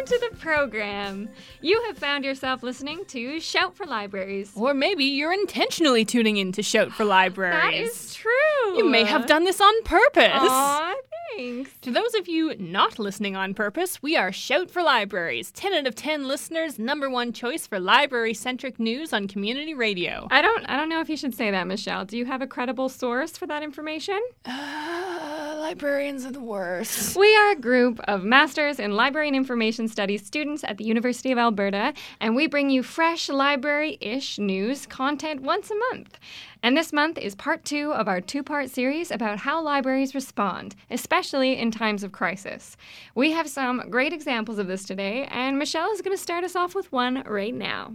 Welcome to the program. You have found yourself listening to Shout for Libraries. or maybe you're intentionally tuning in to Shout for Libraries. That is true. You may have done this on purpose. Aw, thanks. To those of you not listening on purpose, we are Shout for Libraries, 10 out of 10 listeners' number one choice for library centric news on community radio. I don't I don't know if you should say that, Michelle. Do you have a credible source for that information? Uh, librarians are the worst. We are a group of Masters in Library and Information Studies students at the University of Alberta, and we bring you fresh library ish news content once a month. And this month is part two of our two part series about how libraries respond, especially in times of crisis. We have some great examples of this today, and Michelle is going to start us off with one right now.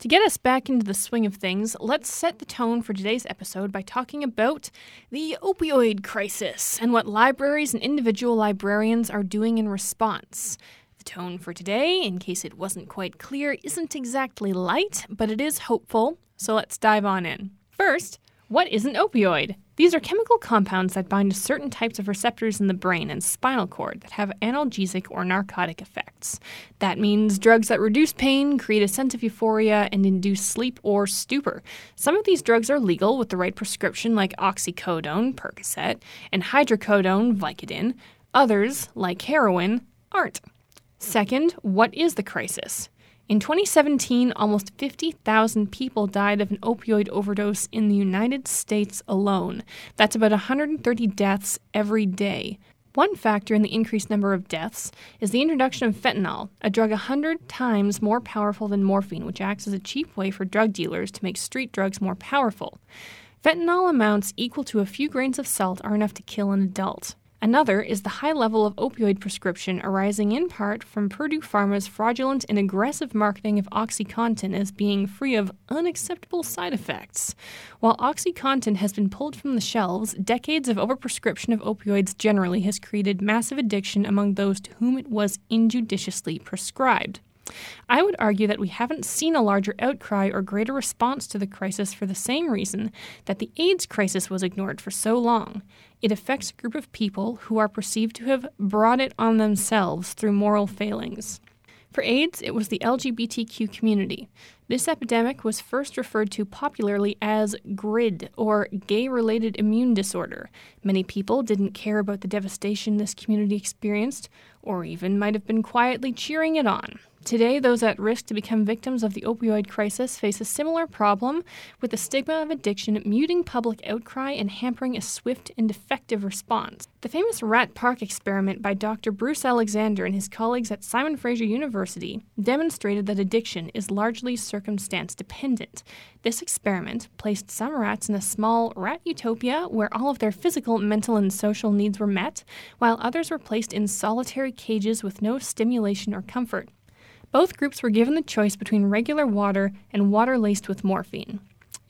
To get us back into the swing of things, let's set the tone for today's episode by talking about the opioid crisis and what libraries and individual librarians are doing in response. The tone for today, in case it wasn't quite clear, isn't exactly light, but it is hopeful, so let's dive on in. First, what is an opioid? These are chemical compounds that bind to certain types of receptors in the brain and spinal cord that have analgesic or narcotic effects. That means drugs that reduce pain, create a sense of euphoria, and induce sleep or stupor. Some of these drugs are legal with the right prescription, like oxycodone, Percocet, and hydrocodone, Vicodin. Others, like heroin, aren't. Second, what is the crisis? In 2017, almost 50,000 people died of an opioid overdose in the United States alone. That's about 130 deaths every day. One factor in the increased number of deaths is the introduction of fentanyl, a drug 100 times more powerful than morphine, which acts as a cheap way for drug dealers to make street drugs more powerful. Fentanyl amounts equal to a few grains of salt are enough to kill an adult. Another is the high level of opioid prescription arising in part from Purdue Pharma's fraudulent and aggressive marketing of OxyContin as being free of unacceptable side effects. While OxyContin has been pulled from the shelves, decades of overprescription of opioids generally has created massive addiction among those to whom it was injudiciously prescribed. I would argue that we haven't seen a larger outcry or greater response to the crisis for the same reason that the AIDS crisis was ignored for so long. It affects a group of people who are perceived to have brought it on themselves through moral failings. For AIDS, it was the LGBTQ community. This epidemic was first referred to popularly as GRID, or gay related immune disorder. Many people didn't care about the devastation this community experienced, or even might have been quietly cheering it on. Today, those at risk to become victims of the opioid crisis face a similar problem, with the stigma of addiction muting public outcry and hampering a swift and effective response. The famous Rat Park experiment by Dr. Bruce Alexander and his colleagues at Simon Fraser University demonstrated that addiction is largely circumstance dependent. This experiment placed some rats in a small rat utopia where all of their physical, mental, and social needs were met, while others were placed in solitary cages with no stimulation or comfort. Both groups were given the choice between regular water and water laced with morphine.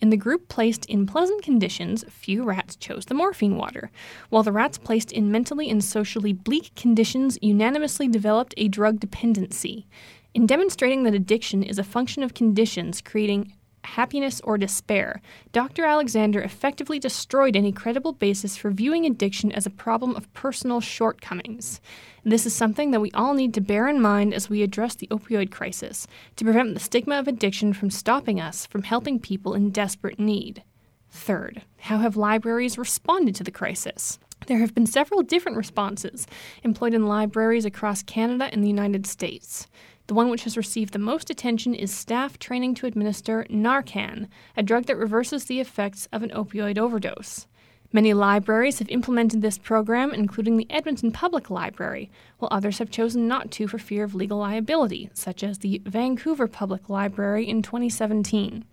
In the group placed in pleasant conditions, few rats chose the morphine water, while the rats placed in mentally and socially bleak conditions unanimously developed a drug dependency. In demonstrating that addiction is a function of conditions creating happiness or despair, Dr. Alexander effectively destroyed any credible basis for viewing addiction as a problem of personal shortcomings. This is something that we all need to bear in mind as we address the opioid crisis to prevent the stigma of addiction from stopping us from helping people in desperate need. Third, how have libraries responded to the crisis? There have been several different responses employed in libraries across Canada and the United States. The one which has received the most attention is staff training to administer Narcan, a drug that reverses the effects of an opioid overdose. Many libraries have implemented this program, including the Edmonton Public Library, while others have chosen not to for fear of legal liability, such as the Vancouver Public Library in 2017.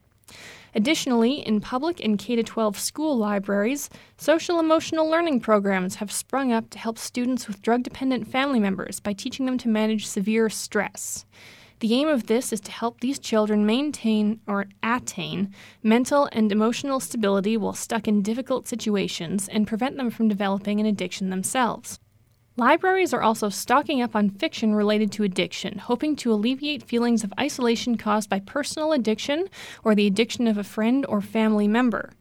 Additionally, in public and K 12 school libraries, social emotional learning programs have sprung up to help students with drug dependent family members by teaching them to manage severe stress. The aim of this is to help these children maintain or attain mental and emotional stability while stuck in difficult situations and prevent them from developing an addiction themselves. Libraries are also stocking up on fiction related to addiction, hoping to alleviate feelings of isolation caused by personal addiction or the addiction of a friend or family member.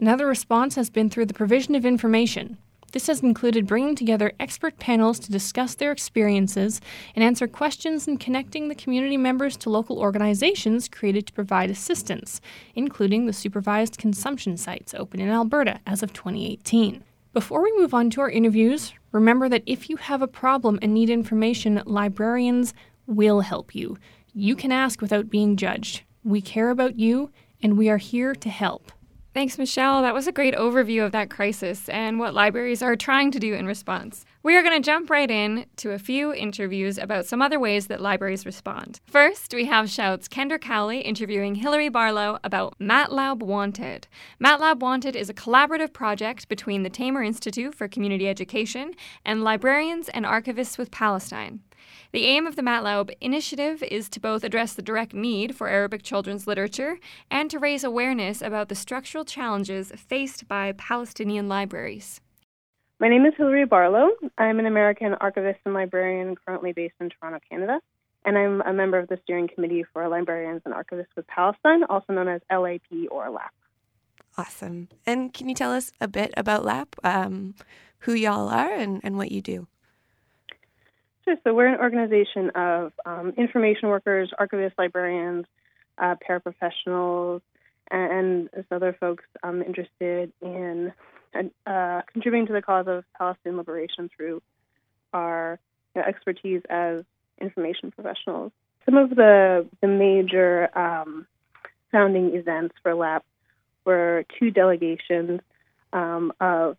Another response has been through the provision of information. This has included bringing together expert panels to discuss their experiences and answer questions and connecting the community members to local organizations created to provide assistance, including the supervised consumption sites open in Alberta as of 2018. Before we move on to our interviews, remember that if you have a problem and need information, librarians will help you. You can ask without being judged. We care about you, and we are here to help. Thanks, Michelle. That was a great overview of that crisis and what libraries are trying to do in response. We are going to jump right in to a few interviews about some other ways that libraries respond. First, we have Shout's Kendra Cowley interviewing Hilary Barlow about Matlub Wanted. Matlub Wanted is a collaborative project between the Tamer Institute for Community Education and librarians and archivists with Palestine. The aim of the Matlub initiative is to both address the direct need for Arabic children's literature and to raise awareness about the structural challenges faced by Palestinian libraries. My name is Hilary Barlow. I'm an American archivist and librarian currently based in Toronto, Canada, and I'm a member of the steering committee for Librarians and Archivists with Palestine, also known as LAP or LAP. Awesome. And can you tell us a bit about LAP, um, who y'all are, and, and what you do? Sure. So we're an organization of um, information workers, archivists, librarians, uh, paraprofessionals, and, and other folks um, interested in uh, contributing to the cause of Palestinian liberation through our you know, expertise as information professionals. Some of the the major um, founding events for LAP were two delegations um, of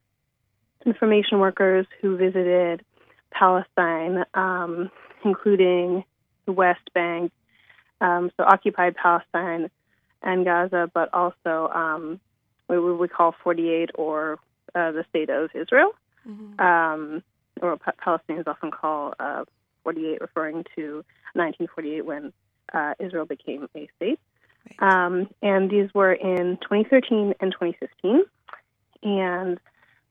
information workers who visited Palestine, um, including the West Bank, um, so occupied Palestine and Gaza, but also um, what we call 48 or uh, the state of Israel, mm-hmm. um, or Palestinians often call uh, 48, referring to 1948 when uh, Israel became a state. Right. Um, and these were in 2013 and 2015. And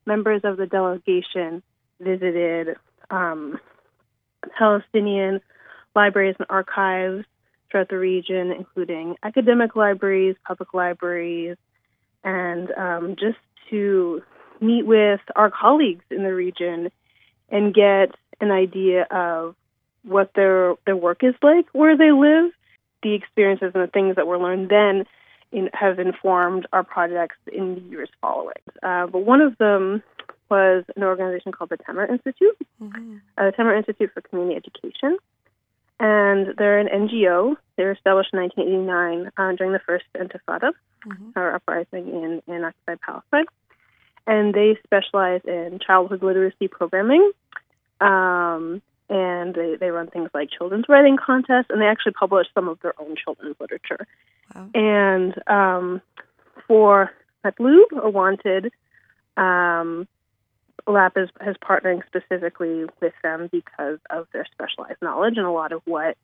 members of the delegation visited um, Palestinian libraries and archives throughout the region, including academic libraries, public libraries, and um, just to meet with our colleagues in the region and get an idea of what their their work is like where they live. The experiences and the things that were learned then in, have informed our projects in the years following. Uh, but one of them was an organization called the Tamer Institute, mm-hmm. uh, the Tamer Institute for Community Education. And they're an NGO. They were established in 1989 uh, during the first Intifada, mm-hmm. or uprising in, in occupied Palestine. And they specialize in childhood literacy programming. Um, and they, they run things like children's writing contests, and they actually publish some of their own children's literature. Wow. And um, for Matlub or Wanted, um, LAP is, is partnering specifically with them because of their specialized knowledge and a lot of what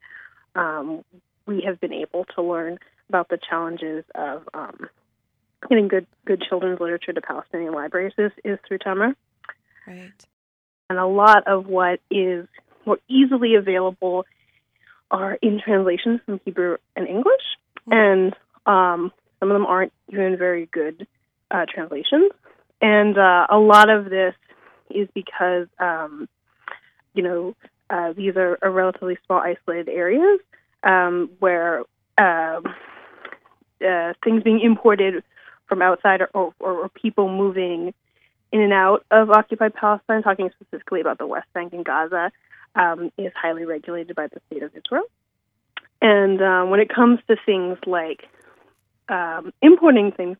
um, we have been able to learn about the challenges of um, getting good good children's literature to Palestinian libraries is, is through Tamer. Right. And a lot of what is more easily available are in translations from Hebrew and English, mm-hmm. and um, some of them aren't even very good uh, translations. And uh, a lot of this is because, um, you know, uh, these are, are, relatively small, isolated areas um, where um, uh, things being imported from outside or, or, or, people moving in and out of occupied Palestine, talking specifically about the West Bank and Gaza, um, is highly regulated by the state of Israel. And uh, when it comes to things like um, importing things,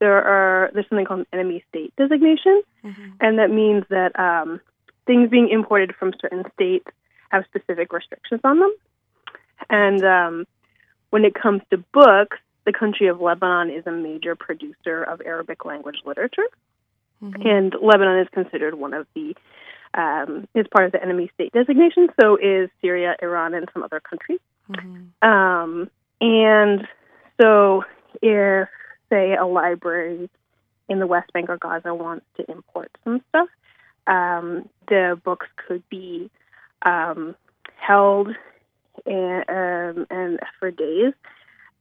there are there's something called an enemy state designation, mm-hmm. and that means that um, things being imported from certain states have specific restrictions on them. And um, when it comes to books, the country of Lebanon is a major producer of Arabic language literature, mm-hmm. and Lebanon is considered one of the um, is part of the enemy state designation. So is Syria, Iran, and some other countries. Mm-hmm. Um, and so if say a library in the West Bank or Gaza wants to import some stuff, um, the books could be um, held and, um, and for days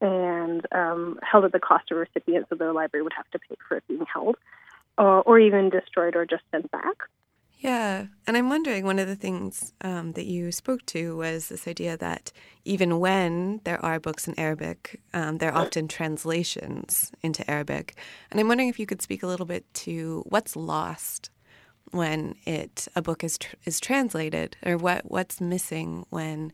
and um, held at the cost of recipients, so the library would have to pay for it being held. or, or even destroyed or just sent back. Yeah, and I'm wondering one of the things um, that you spoke to was this idea that even when there are books in Arabic, um, they're often translations into Arabic. And I'm wondering if you could speak a little bit to what's lost when it a book is tr- is translated, or what what's missing when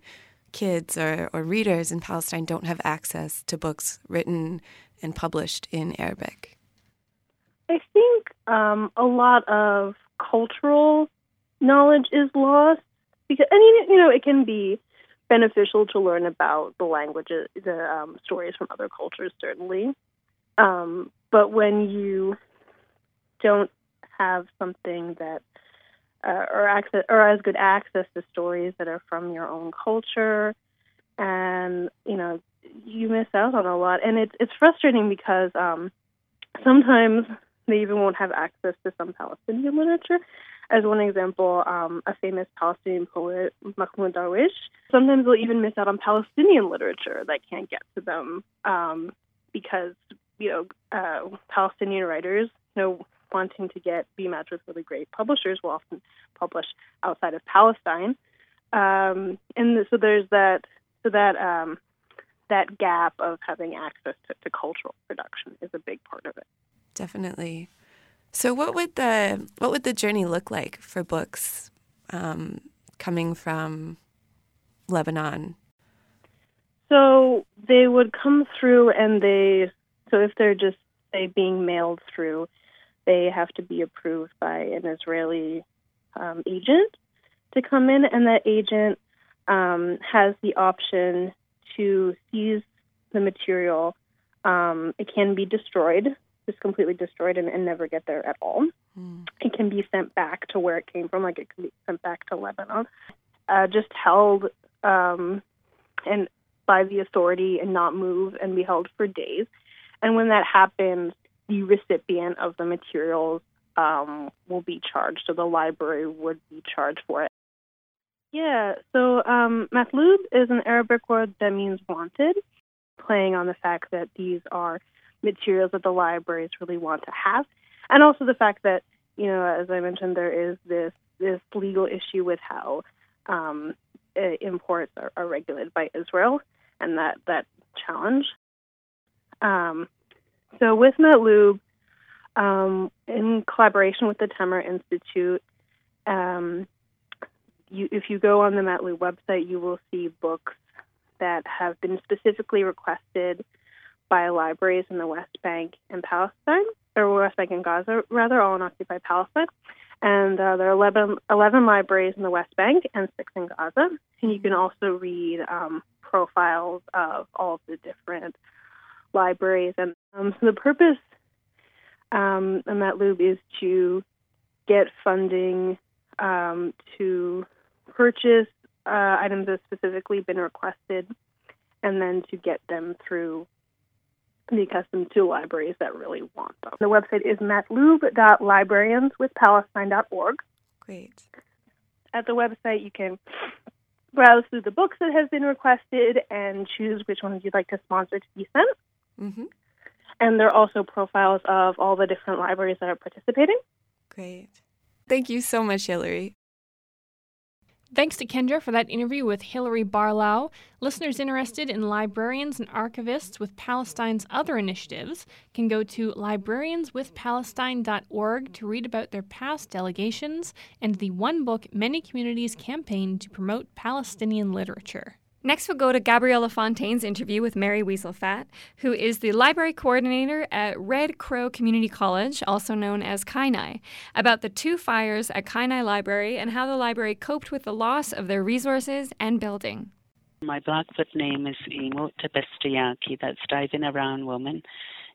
kids or, or readers in Palestine don't have access to books written and published in Arabic. I think um, a lot of cultural knowledge is lost because I mean you know it can be beneficial to learn about the languages the um, stories from other cultures certainly. Um, but when you don't have something that uh, or access or as good access to stories that are from your own culture and you know you miss out on a lot. And it's it's frustrating because um, sometimes they even won't have access to some Palestinian literature. As one example, um, a famous Palestinian poet, Mahmoud Darwish, sometimes they'll even miss out on Palestinian literature that can't get to them um, because, you know, uh, Palestinian writers, you know, wanting to get be matched with really great publishers will often publish outside of Palestine. Um, and so there's that, so that, um, that gap of having access to, to cultural production is a big part of it. Definitely. So, what would the what would the journey look like for books um, coming from Lebanon? So they would come through, and they so if they're just say being mailed through, they have to be approved by an Israeli um, agent to come in, and that agent um, has the option to seize the material. Um, it can be destroyed just completely destroyed and, and never get there at all. Mm. It can be sent back to where it came from, like it can be sent back to Lebanon, uh, just held um, and by the authority and not move and be held for days. And when that happens, the recipient of the materials um, will be charged. So the library would be charged for it. Yeah, so um, matlub is an Arabic word that means wanted, playing on the fact that these are materials that the libraries really want to have, and also the fact that you know, as I mentioned, there is this this legal issue with how um, imports are, are, regulated by Israel, and that that challenge. Um, so with Matlub, um, in collaboration with the Tamer Institute, um, you, if you go on the Matlub website, you will see books that have been specifically requested by libraries in the West Bank and Palestine, or West Bank and Gaza, rather, all in occupied Palestine. And uh, there are 11, 11, libraries in the West Bank and six in Gaza. And you can also read um, profiles of all of the different libraries. And um, so the purpose um, in Matlub is to get funding um, to purchase uh, items that have specifically been requested and then to get them through be custom to libraries that really want them. The website is matlub.librarianswithpalestine.org. Great. At the website, you can browse through the books that have been requested and choose which ones you'd like to sponsor to be sent. Mm-hmm. And there are also profiles of all the different libraries that are participating. Great. Thank you so much, Hillary. Thanks to Kendra for that interview with Hillary Barlow. Listeners interested in librarians and archivists with Palestine's other initiatives can go to librarianswithpalestine.org to read about their past delegations and the One Book Many Communities campaign to promote Palestinian literature. Next, we'll go to Gabriella Fontaine's interview with Mary Weasel Fat, who is the library coordinator at Red Crow Community College, also known as Kainai, about the two fires at Kainai Library and how the library coped with the loss of their resources and building. My Blackfoot name is Imo Tabestayaki. That's Diving Around Woman.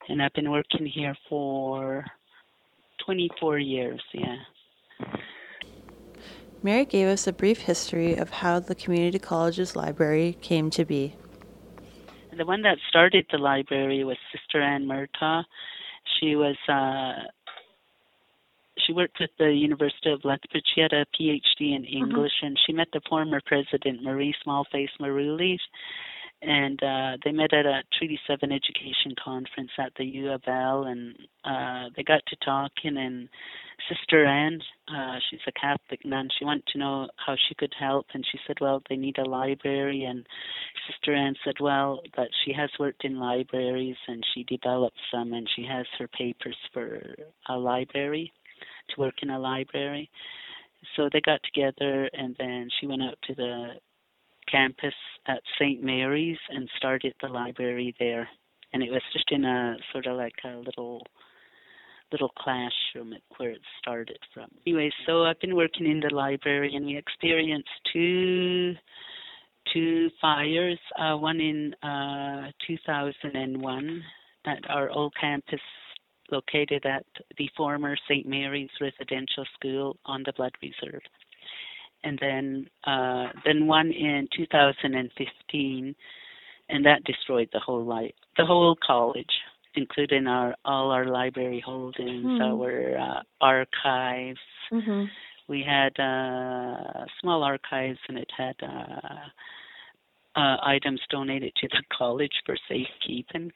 And I've been working here for 24 years, yeah. Mary gave us a brief history of how the community college's library came to be. The one that started the library was Sister Ann Murtaugh. She was uh, she worked at the University of Lethbridge. She had a PhD in. English, mm-hmm. and she met the former president, Marie Smallface Marule. And uh, they met at a Treaty 7 education conference at the U of L, and uh, they got to talking, and Sister Anne, uh, she's a Catholic nun, she wanted to know how she could help, and she said, well, they need a library, and Sister Anne said, well, that she has worked in libraries, and she developed some, and she has her papers for a library, to work in a library. So they got together, and then she went out to the campus at St. Mary's and started the library there. And it was just in a sort of like a little little classroom where it started from. Anyway, so I've been working in the library and we experienced two two fires, uh, one in uh, 2001 at our old campus located at the former St. Mary's Residential School on the Blood Reserve and then uh, then one in 2015, and that destroyed the whole li- the whole college, including our all our library holdings, mm. our uh, archives. Mm-hmm. We had uh, small archives, and it had uh, uh, items donated to the college for safekeeping.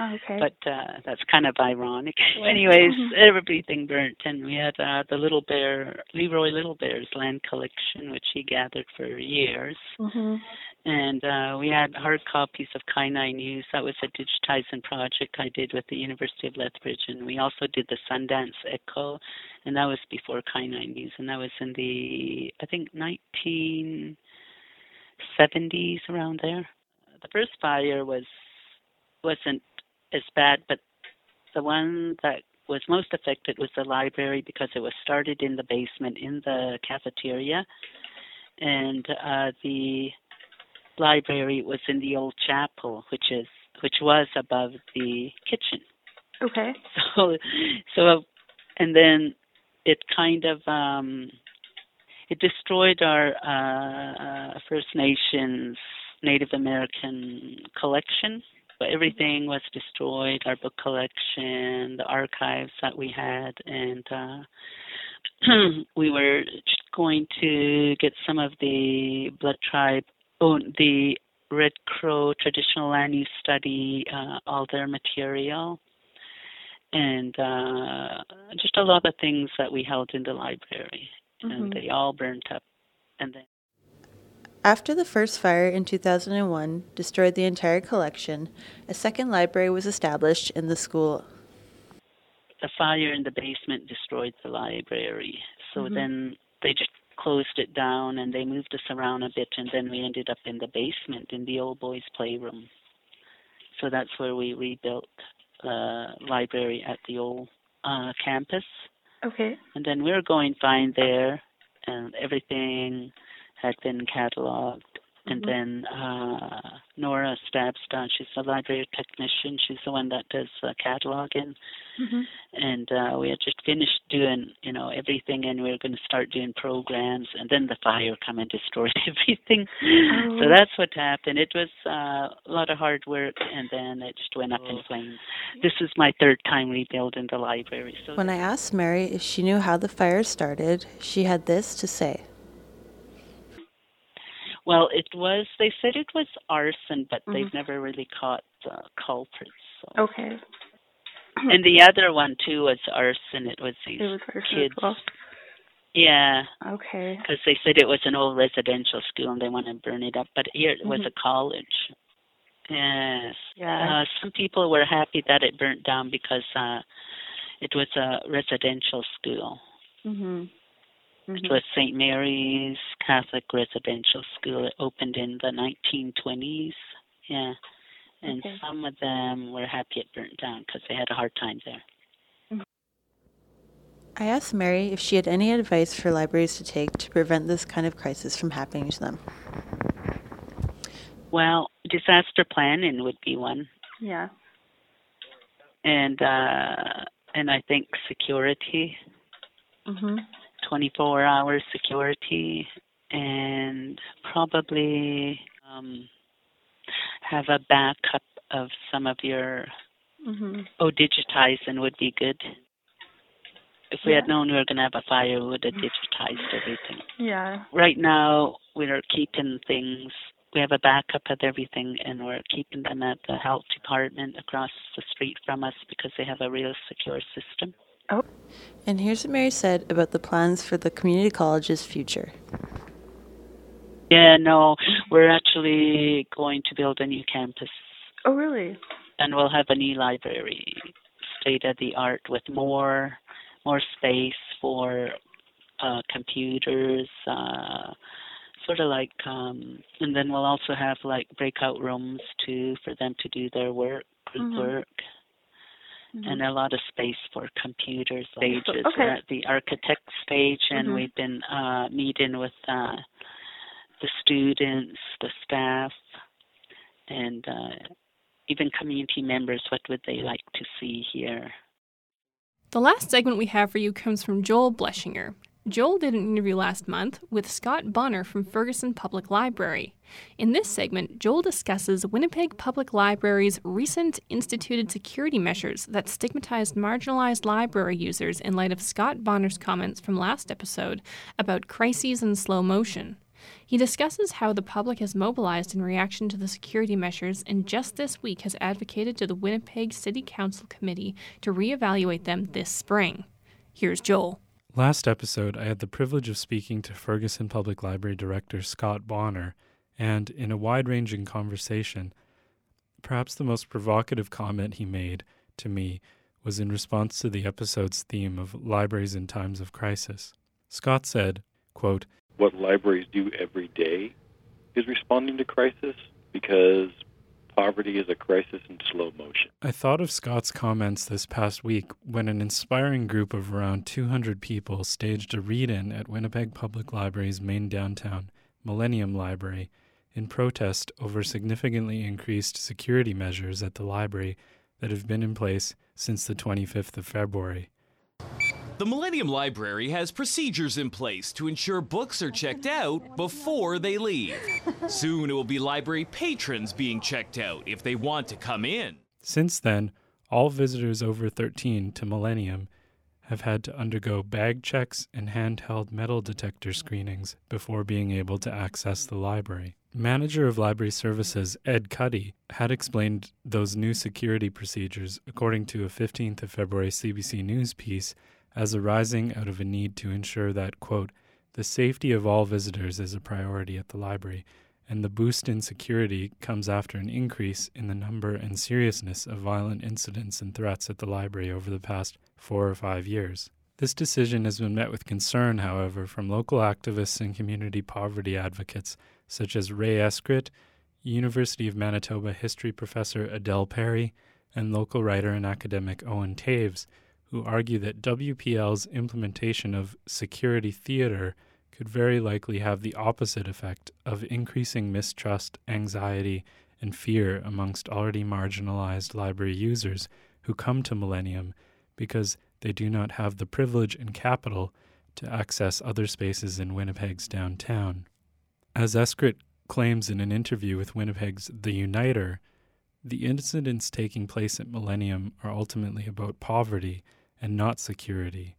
Oh, okay. But uh, that's kind of ironic. Anyways, mm-hmm. everything burnt, and we had uh, the Little Bear, Leroy Little Bear's land collection, which he gathered for years. Mm-hmm. And uh, we had hard copies of Kainai News. That was a digitizing project I did with the University of Lethbridge, and we also did the Sundance Echo, and that was before Kainai News, and that was in the I think 1970s around there. The first fire was wasn't as bad, but the one that was most affected was the library because it was started in the basement in the cafeteria, and uh, the library was in the old chapel, which is which was above the kitchen. Okay. So, so, and then it kind of um, it destroyed our uh, First Nations Native American collection but everything was destroyed our book collection the archives that we had and uh we were going to get some of the blood tribe oh the red crow traditional land use study uh all their material and uh just a lot of things that we held in the library mm-hmm. and they all burnt up and then after the first fire in 2001 destroyed the entire collection, a second library was established in the school. The fire in the basement destroyed the library, so mm-hmm. then they just closed it down and they moved us around a bit, and then we ended up in the basement in the old boys' playroom. So that's where we rebuilt the library at the old uh, campus. Okay. And then we are going fine there, and everything had been cataloged. And mm-hmm. then uh, Nora Stabstad, she's a library technician. She's the one that does uh, cataloging. Mm-hmm. And uh, we had just finished doing, you know, everything, and we were going to start doing programs. And then the fire come and destroyed everything. Oh. So that's what happened. It was uh, a lot of hard work, and then it just went up in flames. This is my third time rebuilding the library. So when I asked Mary if she knew how the fire started, she had this to say. Well, it was. They said it was arson, but mm-hmm. they've never really caught the culprits. So. Okay. and the other one too was arson. It was these it was kids. Well. Yeah. Okay. Because they said it was an old residential school and they want to burn it up, but here it was mm-hmm. a college. Yes. Yeah. Uh, some people were happy that it burnt down because uh it was a residential school. Mhm. Mm-hmm. It was St. Mary's Catholic Residential School. It opened in the 1920s. Yeah. And okay. some of them were happy it burnt down because they had a hard time there. I asked Mary if she had any advice for libraries to take to prevent this kind of crisis from happening to them. Well, disaster planning would be one. Yeah. And uh and I think security. Mhm. 24 hour security and probably um, have a backup of some of your mm-hmm. oh digitizing would be good if we yeah. had known we were going to have a fire we would have digitized everything yeah right now we are keeping things we have a backup of everything, and we're keeping them at the health department across the street from us because they have a real secure system. Oh. And here's what Mary said about the plans for the community college's future. Yeah, no, we're actually going to build a new campus. Oh, really? And we'll have a new library, state of the art, with more more space for uh, computers, uh, sort of like, um, and then we'll also have like breakout rooms too for them to do their work, group Mhm. work, Mhm. and a lot of space for computer stages. Okay. We're at the architect stage, and Mhm. we've been uh, meeting with uh, the students, the staff, and uh, even community members. What would they like to see here? The last segment we have for you comes from Joel Bleshinger. Joel did an interview last month with Scott Bonner from Ferguson Public Library. In this segment, Joel discusses Winnipeg Public Library's recent instituted security measures that stigmatized marginalized library users in light of Scott Bonner's comments from last episode about crises in slow motion. He discusses how the public has mobilized in reaction to the security measures and just this week has advocated to the Winnipeg City Council Committee to reevaluate them this spring. Here's Joel. Last episode, I had the privilege of speaking to Ferguson Public Library Director Scott Bonner, and in a wide ranging conversation, perhaps the most provocative comment he made to me was in response to the episode's theme of libraries in times of crisis. Scott said, quote, what libraries do every day is responding to crisis because poverty is a crisis in slow motion. I thought of Scott's comments this past week when an inspiring group of around 200 people staged a read in at Winnipeg Public Library's main downtown, Millennium Library, in protest over significantly increased security measures at the library that have been in place since the 25th of February. The Millennium Library has procedures in place to ensure books are checked out before they leave. Soon it will be library patrons being checked out if they want to come in. Since then, all visitors over 13 to Millennium have had to undergo bag checks and handheld metal detector screenings before being able to access the library. Manager of Library Services Ed Cuddy had explained those new security procedures according to a 15th of February CBC News piece as arising out of a need to ensure that, quote, the safety of all visitors is a priority at the library, and the boost in security comes after an increase in the number and seriousness of violent incidents and threats at the library over the past four or five years. This decision has been met with concern, however, from local activists and community poverty advocates such as Ray Eskrit, University of Manitoba history professor Adele Perry, and local writer and academic Owen Toews, who argue that WPL's implementation of security theater could very likely have the opposite effect of increasing mistrust, anxiety, and fear amongst already marginalized library users who come to Millennium because they do not have the privilege and capital to access other spaces in Winnipeg's downtown. As Eskrit claims in an interview with Winnipeg's The Uniter, the incidents taking place at Millennium are ultimately about poverty and not security.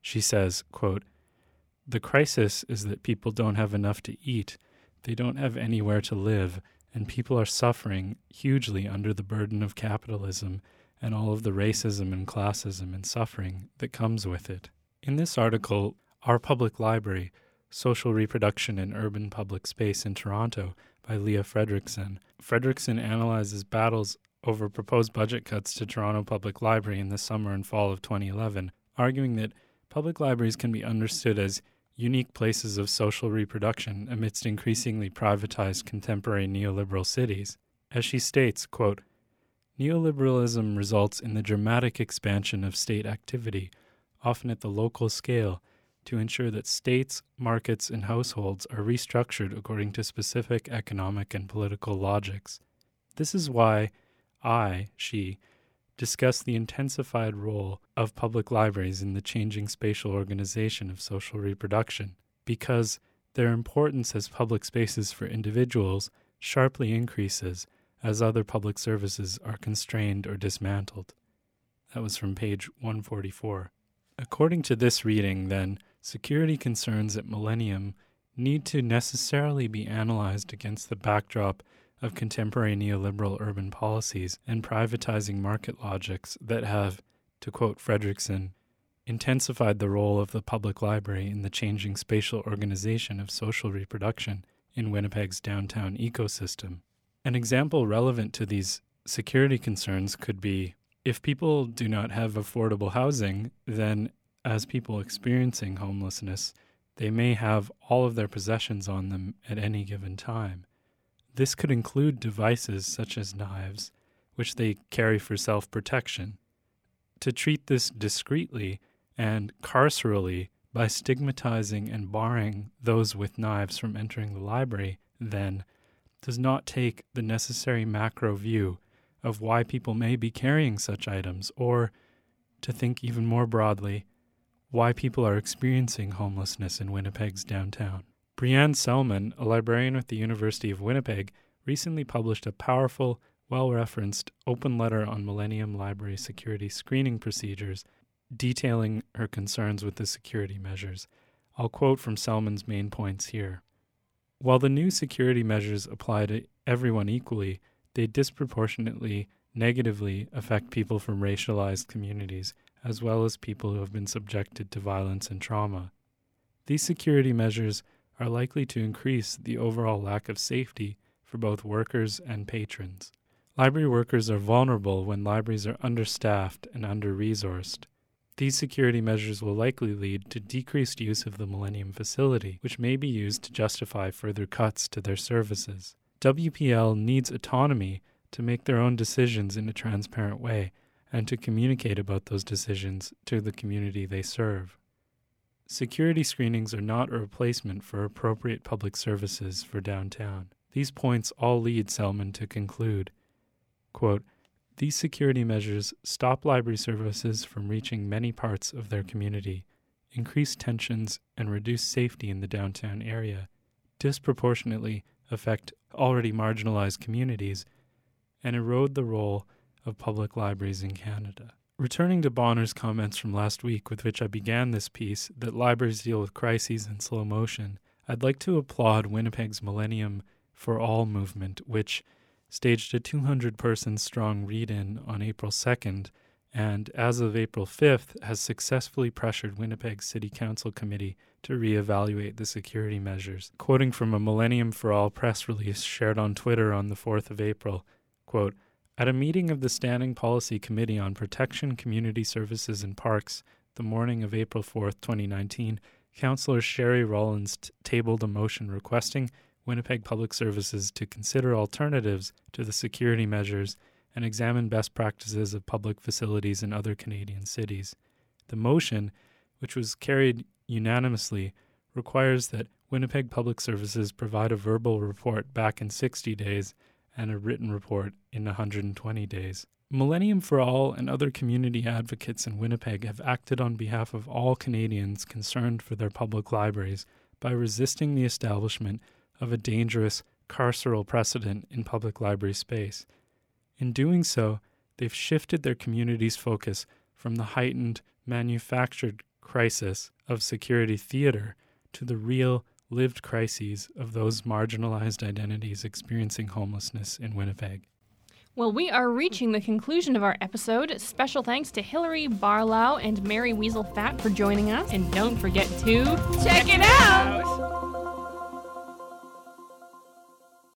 She says, quote, The crisis is that people don't have enough to eat, they don't have anywhere to live, and people are suffering hugely under the burden of capitalism and all of the racism and classism and suffering that comes with it. In this article, Our Public Library Social Reproduction in Urban Public Space in Toronto by Lia Frederiksen, Frederiksen analyzes battles over proposed budget cuts to Toronto Public Library in the summer and fall of 2011, arguing that public libraries can be understood as unique places of social reproduction amidst increasingly privatized contemporary neoliberal cities. As she states, quote, Neoliberalism results in the dramatic expansion of state activity, often at the local scale, to ensure that states, markets, and households are restructured according to specific economic and political logics. This is why I, she, discuss the intensified role of public libraries in the changing spatial organization of social reproduction, because their importance as public spaces for individuals sharply increases as other public services are constrained or dismantled. That was from page 144. According to this reading, then, security concerns at Millennium need to necessarily be analyzed against the backdrop of contemporary neoliberal urban policies and privatizing market logics that have, to quote Frederiksen, intensified the role of the public library in the changing spatial organization of social reproduction in Winnipeg's downtown ecosystem. An example relevant to these security concerns could be if people do not have affordable housing, then as people experiencing homelessness, they may have all of their possessions on them at any given time. This could include devices such as knives, which they carry for self protection. To treat this discreetly and carcerally by stigmatizing and barring those with knives from entering the library, then, does not take the necessary macro view of why people may be carrying such items, or, to think even more broadly, why people are experiencing homelessness in Winnipeg's downtown. Brianne Selman, a librarian at the University of Winnipeg, recently published a powerful, well referenced open letter on Millennium Library security screening procedures detailing her concerns with the security measures. I'll quote from Selman's main points here. While the new security measures apply to everyone equally, they disproportionately negatively affect people from racialized communities, as well as people who have been subjected to violence and trauma. These security measures are likely to increase the overall lack of safety for both workers and patrons. Library workers are vulnerable when libraries are understaffed and under resourced. These security measures will likely lead to decreased use of the Millennium facility, which may be used to justify further cuts to their services. WPL needs autonomy to make their own decisions in a transparent way and to communicate about those decisions to the community they serve. Security screenings are not a replacement for appropriate public services for downtown. These points all lead Selman to conclude quote, These security measures stop library services from reaching many parts of their community, increase tensions, and reduce safety in the downtown area, disproportionately affect already marginalized communities, and erode the role of public libraries in Canada. Returning to Bonner's comments from last week, with which I began this piece, that libraries deal with crises in slow motion, I'd like to applaud Winnipeg's Millennium for All movement, which staged a 200 person strong read in on April 2nd and, as of April 5th, has successfully pressured Winnipeg City Council Committee to reevaluate the security measures. Quoting from a Millennium for All press release shared on Twitter on the 4th of April, quote, at a meeting of the Standing Policy Committee on Protection, Community Services, and Parks the morning of April 4, 2019, Councillor Sherri Rollins t- tabled a motion requesting Winnipeg Public Services to consider alternatives to the security measures and examine best practices of public facilities in other Canadian cities. The motion, which was carried unanimously, requires that Winnipeg Public Services provide a verbal report back in 60 days and a written report in 120 days. Millennium for All and other community advocates in Winnipeg have acted on behalf of all Canadians concerned for their public libraries by resisting the establishment of a dangerous carceral precedent in public library space. In doing so, they've shifted their community's focus from the heightened, manufactured crisis of security theater to the real lived crises of those marginalized identities experiencing homelessness in Winnipeg. Well, we are reaching the conclusion of our episode. Special thanks to Hillary Barlow and Mary Weasel Fat for joining us. And don't forget to check it out!